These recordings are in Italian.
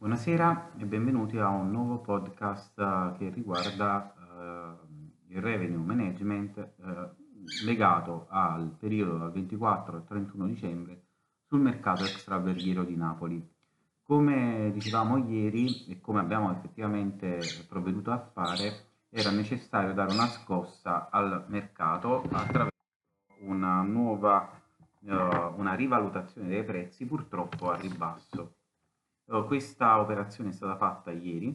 Buonasera e benvenuti a un nuovo podcast eh, che riguarda uh, il revenue management uh, legato al periodo dal 24 al 31 dicembre sul mercato extraverghiero di Napoli. Come dicevamo ieri e come abbiamo effettivamente provveduto a fare, era necessario dare una scossa al mercato attraverso una nuova uh, una rivalutazione dei prezzi purtroppo a ribasso. Uh, questa operazione è stata fatta ieri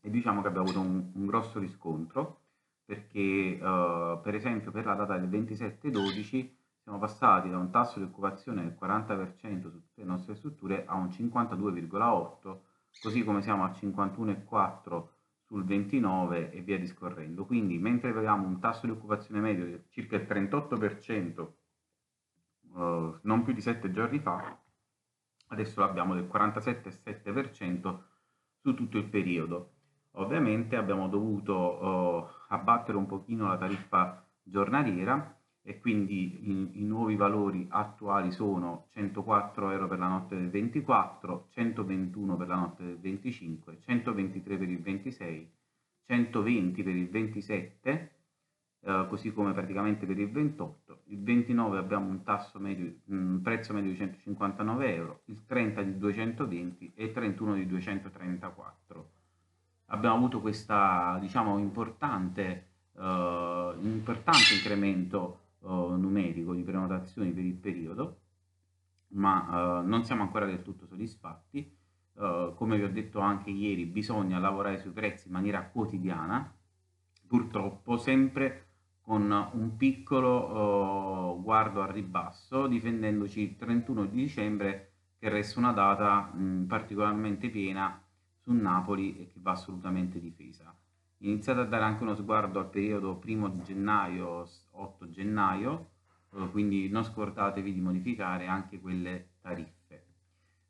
e diciamo che abbiamo avuto un, un grosso riscontro perché uh, per esempio per la data del 27-12 siamo passati da un tasso di occupazione del 40% su tutte le nostre strutture a un 52,8 così come siamo al 51,4 sul 29 e via discorrendo. Quindi mentre avevamo un tasso di occupazione medio di circa il 38% uh, non più di 7 giorni fa, adesso abbiamo del 47,7% su tutto il periodo. Ovviamente abbiamo dovuto uh, abbattere un pochino la tariffa giornaliera e quindi i, i, nuovi valori attuali sono 104 euro per la notte del 24, 121 per la notte del 25, 123 per il 26, 120 per il 27, eh, così come praticamente per il 28, il 29 abbiamo un tasso medio, un prezzo medio di 159 euro, il 30 di 220 e il 31 di 234. Abbiamo avuto questo diciamo importante, uh, importante incremento uh, numerico di prenotazioni per il periodo, ma uh, non siamo ancora del tutto soddisfatti. Uh, come vi ho detto anche ieri, bisogna lavorare sui prezzi in maniera quotidiana, purtroppo sempre con un piccolo guardo al ribasso, difendendoci il 31 di dicembre, che resta una data mh, particolarmente piena su Napoli e che va assolutamente difesa iniziate a dare anche uno sguardo al periodo 1 gennaio, 8 gennaio, eh, quindi non scordatevi di modificare anche quelle tariffe.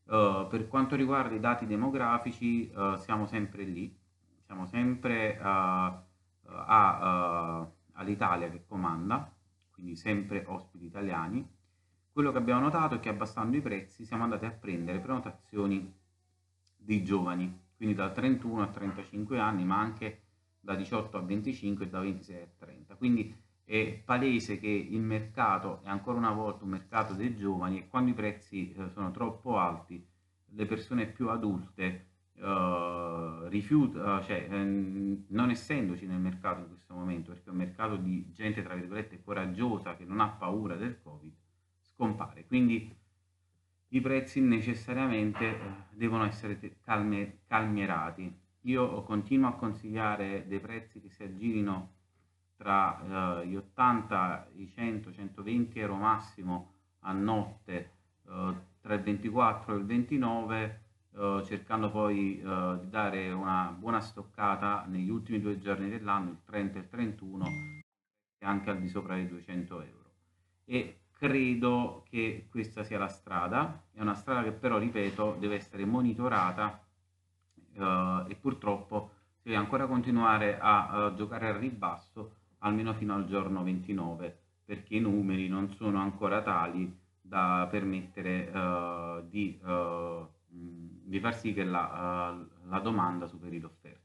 Uh, per quanto riguarda i dati demografici, siamo sempre lì, siamo sempre uh, all'Italia che comanda, quindi sempre ospiti italiani. Quello che abbiamo notato è che abbassando i prezzi siamo andati a prendere prenotazioni dei giovani, quindi da 31 a 35 anni, ma anche da 18 a 25 e da 26 a 30. Quindi è palese che il mercato è ancora una volta un mercato dei giovani e quando i prezzi eh, sono troppo alti, le persone più adulte eh, rifiutano, cioè eh, non essendoci nel mercato in questo momento, perché è un mercato di gente tra virgolette coraggiosa che non ha paura del Covid, scompare. Quindi i prezzi necessariamente eh, devono essere calme, calmierati io continuo a consigliare dei prezzi che si aggirino tra eh, gli 80, i 100, 120 euro massimo a notte eh, tra il 24 e il 29 eh, cercando poi eh, di dare una buona stoccata negli ultimi due giorni dell'anno, il 30 e il 31 e anche al di sopra dei 200 euro. E credo che questa sia la strada, è una strada che però ripeto deve essere monitorata uh, e purtroppo si deve ancora continuare a, a giocare al ribasso almeno fino al giorno 29 perché i numeri non sono ancora tali da permettere uh, di, uh, di, far sì che la, uh, la domanda superi l'offerta.